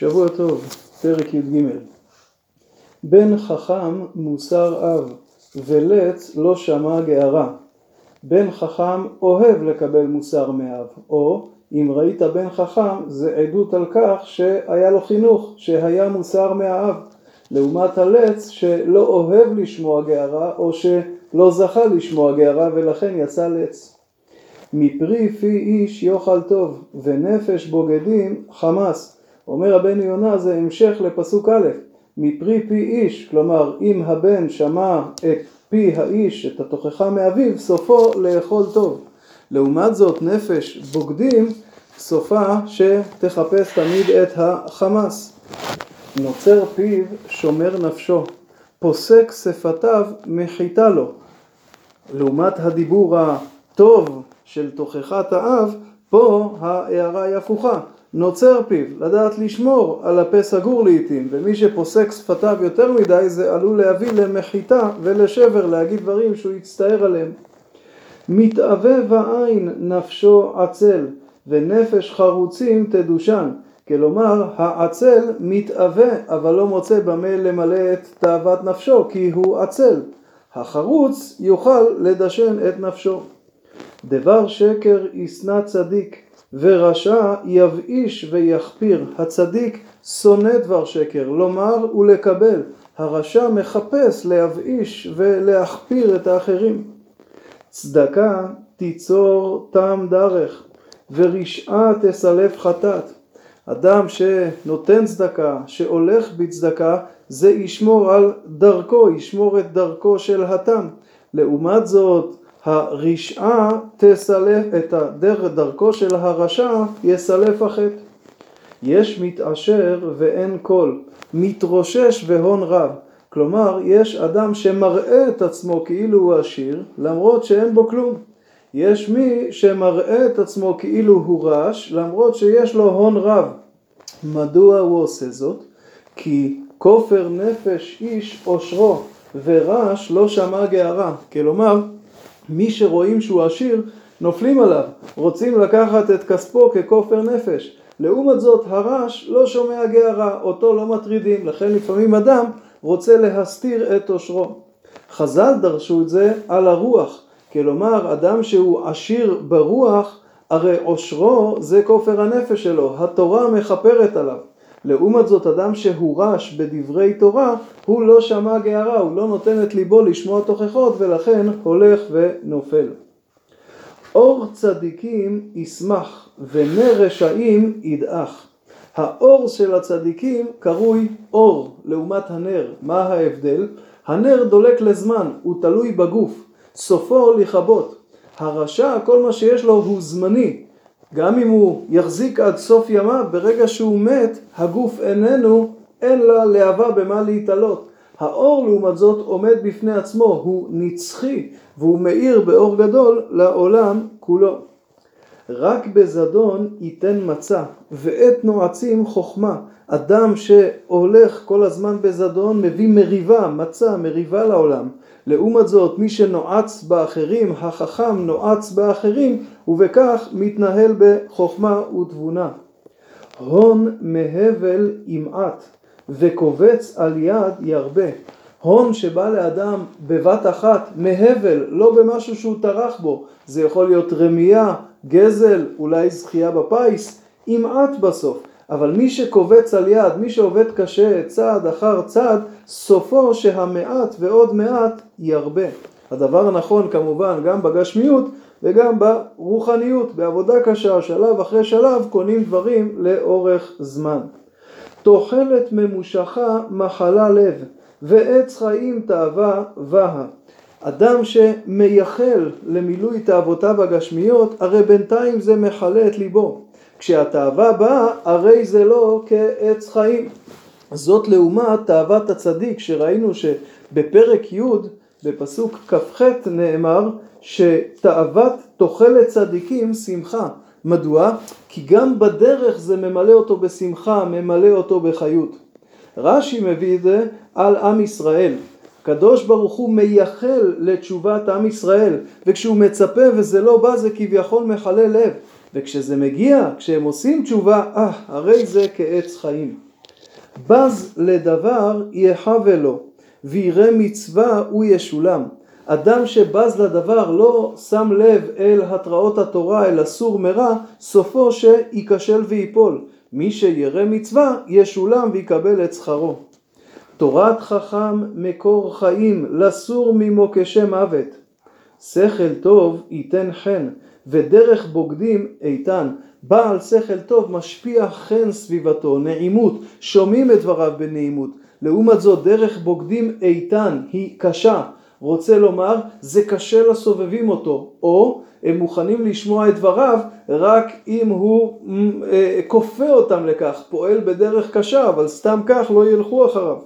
שבוע טוב, פרק י"ג. בן חכם מוסר אב, ולץ לא שמע גערה. בן חכם אוהב לקבל מוסר מאב, או אם ראית בן חכם זה עדות על כך שהיה לו חינוך, שהיה מוסר מהאב. לעומת הלץ שלא אוהב לשמוע גערה, או שלא זכה לשמוע גערה ולכן יצא לץ. מפרי פי איש יאכל טוב, ונפש בוגדים חמס. אומר רבנו יונה זה המשך לפסוק א', מפרי פי איש, כלומר אם הבן שמע את פי האיש, את התוכחה מאביו, סופו לאכול טוב. לעומת זאת נפש בוגדים, סופה שתחפש תמיד את החמאס. נוצר פיו שומר נפשו, פוסק שפתיו מחיתה לו. לעומת הדיבור הטוב של תוכחת האב, פה ההערה היא הפוכה. נוצר פיו, לדעת לשמור על הפה סגור לעיתים, ומי שפוסק שפתיו יותר מדי זה עלול להביא למחיתה ולשבר, להגיד דברים שהוא יצטער עליהם. מתאווה בעין נפשו עצל, ונפש חרוצים תדושן. כלומר, העצל מתאווה, אבל לא מוצא במה למלא את תאוות נפשו, כי הוא עצל. החרוץ יוכל לדשן את נפשו. דבר שקר ישנא צדיק, ורשע יבאיש ויחפיר. הצדיק שונא דבר שקר, לומר ולקבל. הרשע מחפש להבאיש ולהחפיר את האחרים. צדקה תיצור טעם דרך, ורשעה תסלף חטאת. אדם שנותן צדקה, שהולך בצדקה, זה ישמור על דרכו, ישמור את דרכו של התם. לעומת זאת, הרשעה תסלף את הדרך דרכו של הרשע יסלף החטא. יש מתעשר ואין קול, מתרושש והון רב. כלומר, יש אדם שמראה את עצמו כאילו הוא עשיר, למרות שאין בו כלום. יש מי שמראה את עצמו כאילו הוא רש, למרות שיש לו הון רב. מדוע הוא עושה זאת? כי כופר נפש איש עושרו, ורש לא שמע גערה. כלומר, מי שרואים שהוא עשיר, נופלים עליו, רוצים לקחת את כספו ככופר נפש. לעומת זאת, הרש לא שומע גערה, אותו לא מטרידים, לכן לפעמים אדם רוצה להסתיר את עושרו. חז"ל דרשו את זה על הרוח, כלומר, אדם שהוא עשיר ברוח, הרי עושרו זה כופר הנפש שלו, התורה מכפרת עליו. לעומת זאת, אדם שהורש בדברי תורה, הוא לא שמע גערה, הוא לא נותן את ליבו לשמוע תוכחות, ולכן הולך ונופל. אור צדיקים ישמח, ונר רשעים ידעך. האור של הצדיקים קרוי אור לעומת הנר. מה ההבדל? הנר דולק לזמן, הוא תלוי בגוף, סופו לכבות. הרשע, כל מה שיש לו הוא זמני, גם אם הוא יחזיק עד סוף ימיו, ברגע שהוא מת, הגוף איננו, אין לה להבה במה להתעלות. האור לעומת זאת עומד בפני עצמו, הוא נצחי והוא מאיר באור גדול לעולם כולו. רק בזדון ייתן מצה, ועת נועצים חוכמה. אדם שהולך כל הזמן בזדון מביא מריבה, מצה, מריבה לעולם. לעומת זאת, מי שנועץ באחרים, החכם נועץ באחרים, ובכך מתנהל בחוכמה ותבונה. הון מהבל ימעט, וקובץ על יד ירבה. הון שבא לאדם בבת אחת, מהבל, לא במשהו שהוא טרח בו, זה יכול להיות רמייה, גזל, אולי זכייה בפיס, ימעט בסוף. אבל מי שקובץ על יד, מי שעובד קשה צעד אחר צעד, סופו שהמעט ועוד מעט ירבה. הדבר הנכון כמובן גם בגשמיות וגם ברוחניות, בעבודה קשה, שלב אחרי שלב קונים דברים לאורך זמן. תוחלת ממושכה מחלה לב, ועץ חיים תאווה בה. אדם שמייחל למילוי תאוותיו הגשמיות, הרי בינתיים זה מכלה את ליבו. כשהתאווה באה, הרי זה לא כעץ חיים. זאת לעומת תאוות הצדיק, שראינו שבפרק י' בפסוק כ"ח נאמר שתאוות תוחלת צדיקים שמחה. מדוע? כי גם בדרך זה ממלא אותו בשמחה, ממלא אותו בחיות. רש"י מביא את זה על עם ישראל. הקדוש ברוך הוא מייחל לתשובת עם ישראל, וכשהוא מצפה וזה לא בא זה כביכול מכלה לב. וכשזה מגיע, כשהם עושים תשובה, אה, הרי זה כעץ חיים. בז לדבר יחווה לו, וירא מצווה הוא ישולם. אדם שבז לדבר לא שם לב אל התראות התורה אל אסור מרע, סופו שייכשל ויפול. מי שירא מצווה ישולם ויקבל את שכרו. תורת חכם מקור חיים, לסור ממו כשם מוות. שכל טוב ייתן חן, ודרך בוגדים איתן. בעל שכל טוב משפיע חן סביבתו, נעימות, שומעים את דבריו בנעימות. לעומת זאת דרך בוגדים איתן היא קשה, רוצה לומר זה קשה לסובבים אותו, או הם מוכנים לשמוע את דבריו רק אם הוא אה, כופה אותם לכך, פועל בדרך קשה, אבל סתם כך לא ילכו אחריו.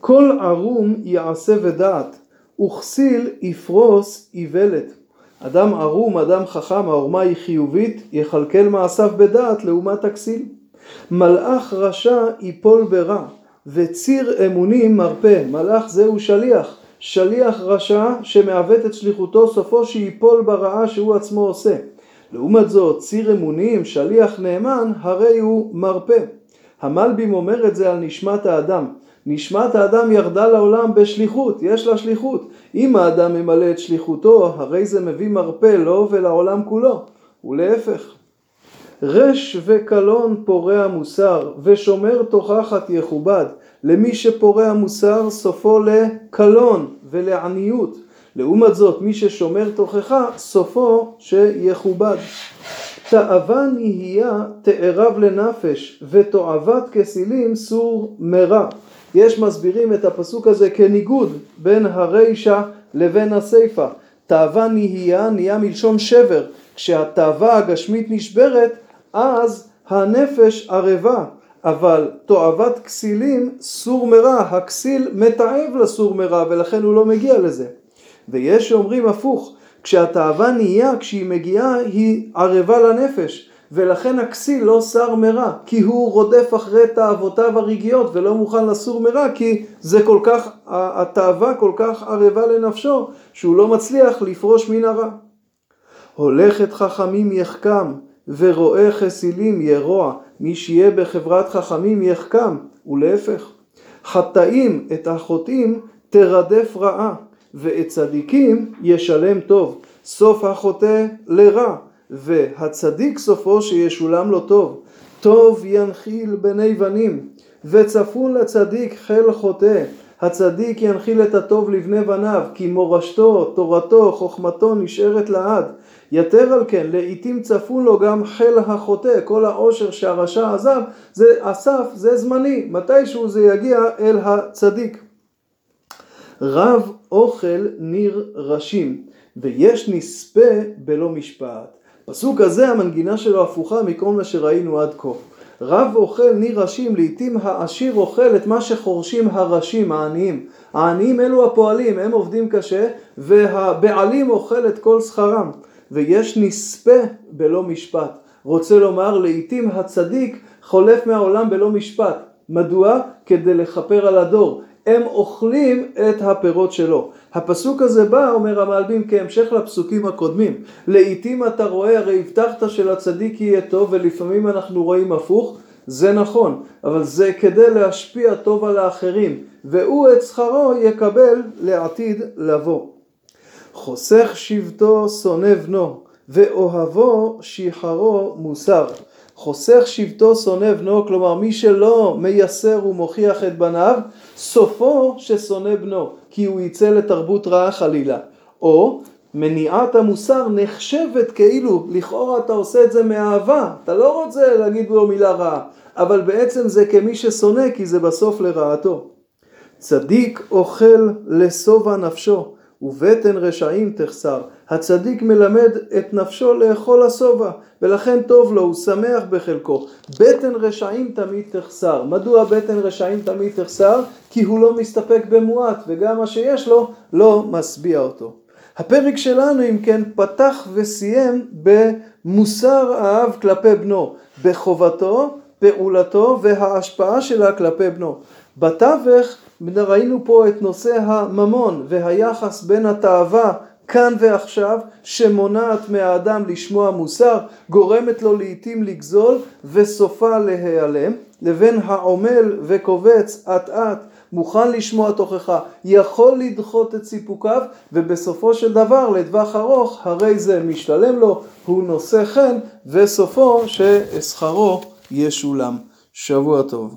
כל ערום יעשה ודעת, וכסיל יפרוס איוולת. אדם ערום, אדם חכם, העורמה היא חיובית, יכלכל מעשיו בדעת לעומת הכסיל. מלאך רשע יפול ברע, וציר אמונים מרפא. מלאך זהו שליח, שליח רשע שמעוות את שליחותו, סופו שיפול ברעה שהוא עצמו עושה. לעומת זאת, ציר אמונים, שליח נאמן, הרי הוא מרפא. המלבים אומר את זה על נשמת האדם. נשמת האדם ירדה לעולם בשליחות, יש לה שליחות. אם האדם ממלא את שליחותו, הרי זה מביא מרפא לו ולעולם כולו, ולהפך. רש וקלון פורע מוסר, ושומר תוכחת יכובד. למי שפורע מוסר סופו לקלון ולעניות. לעומת זאת, מי ששומר תוכחה, סופו שיכובד. תאווה נהייה תארב לנפש, ותועבת כסילים סור מרע. יש מסבירים את הפסוק הזה כניגוד בין הרישה לבין הסיפה. תאווה נהייה נהיה מלשון שבר. כשהתאווה הגשמית נשברת, אז הנפש ערבה. אבל תועבת כסילים סור מרע, הכסיל מתעב לסור מרע ולכן הוא לא מגיע לזה. ויש שאומרים הפוך, כשהתאווה נהייה, כשהיא מגיעה, היא ערבה לנפש. ולכן הכסיל לא שר מרע, כי הוא רודף אחרי תאוותיו הרגעיות ולא מוכן לסור מרע, כי זה כל כך, התאווה כל כך ערבה לנפשו, שהוא לא מצליח לפרוש מן הרע. הולכת חכמים יחכם, ורואה חסילים ירוע, מי שיהיה בחברת חכמים יחכם, ולהפך. חטאים את החוטאים תרדף רעה, ואת צדיקים ישלם טוב. סוף החוטא לרע, והצדיק סופו שישולם לו טוב. טוב ינחיל בני בנים, וצפון לצדיק חיל חוטא. הצדיק ינחיל את הטוב לבני בניו, כי מורשתו, תורתו, חוכמתו נשארת לעד. יתר על כן, לעיתים צפון לו גם חיל החוטא, כל העושר שהרשע עזב, זה אסף, זה זמני, מתישהו זה יגיע אל הצדיק. רב אוכל ניר ראשים, ויש נספה בלא משפט. פסוק הזה המנגינה שלו הפוכה מכל מה שראינו עד כה. רב אוכל ניר ראשים, לעתים העשיר אוכל את מה שחורשים הראשים, העניים. העניים אלו הפועלים, הם עובדים קשה, והבעלים אוכל את כל שכרם. ויש נספה בלא משפט. רוצה לומר, לעתים הצדיק חולף מהעולם בלא משפט. מדוע? כדי לכפר על הדור. הם אוכלים את הפירות שלו. הפסוק הזה בא, אומר המלבים, כהמשך לפסוקים הקודמים. לעתים אתה רואה, הרי הבטחת שלצדיק יהיה טוב, ולפעמים אנחנו רואים הפוך. זה נכון, אבל זה כדי להשפיע טוב על האחרים, והוא את שכרו יקבל לעתיד לבוא. חוסך שבטו שונא בנו, ואוהבו שיחרו מוסר. חוסך שבטו שונא בנו, כלומר מי שלא מייסר ומוכיח את בניו, סופו ששונא בנו, כי הוא יצא לתרבות רעה חלילה. או מניעת המוסר נחשבת כאילו, לכאורה אתה עושה את זה מאהבה, אתה לא רוצה להגיד לו מילה רעה, אבל בעצם זה כמי ששונא כי זה בסוף לרעתו. צדיק אוכל לשובע נפשו, ובטן רשעים תחסר. הצדיק מלמד את נפשו לאכול השובע, ולכן טוב לו, הוא שמח בחלקו. בטן רשעים תמיד תחסר. מדוע בטן רשעים תמיד תחסר? כי הוא לא מסתפק במועט, וגם מה שיש לו לא משביע אותו. הפרק שלנו אם כן פתח וסיים במוסר האב כלפי בנו, בחובתו, פעולתו וההשפעה שלה כלפי בנו. בתווך ראינו פה את נושא הממון והיחס בין התאווה כאן ועכשיו שמונעת מהאדם לשמוע מוסר, גורמת לו לעתים לגזול וסופה להיעלם, לבין העומל וקובץ אט אט, מוכן לשמוע תוכחה, יכול לדחות את סיפוקיו ובסופו של דבר לטווח ארוך הרי זה משתלם לו, הוא נושא חן וסופו ששכרו ישולם. שבוע טוב.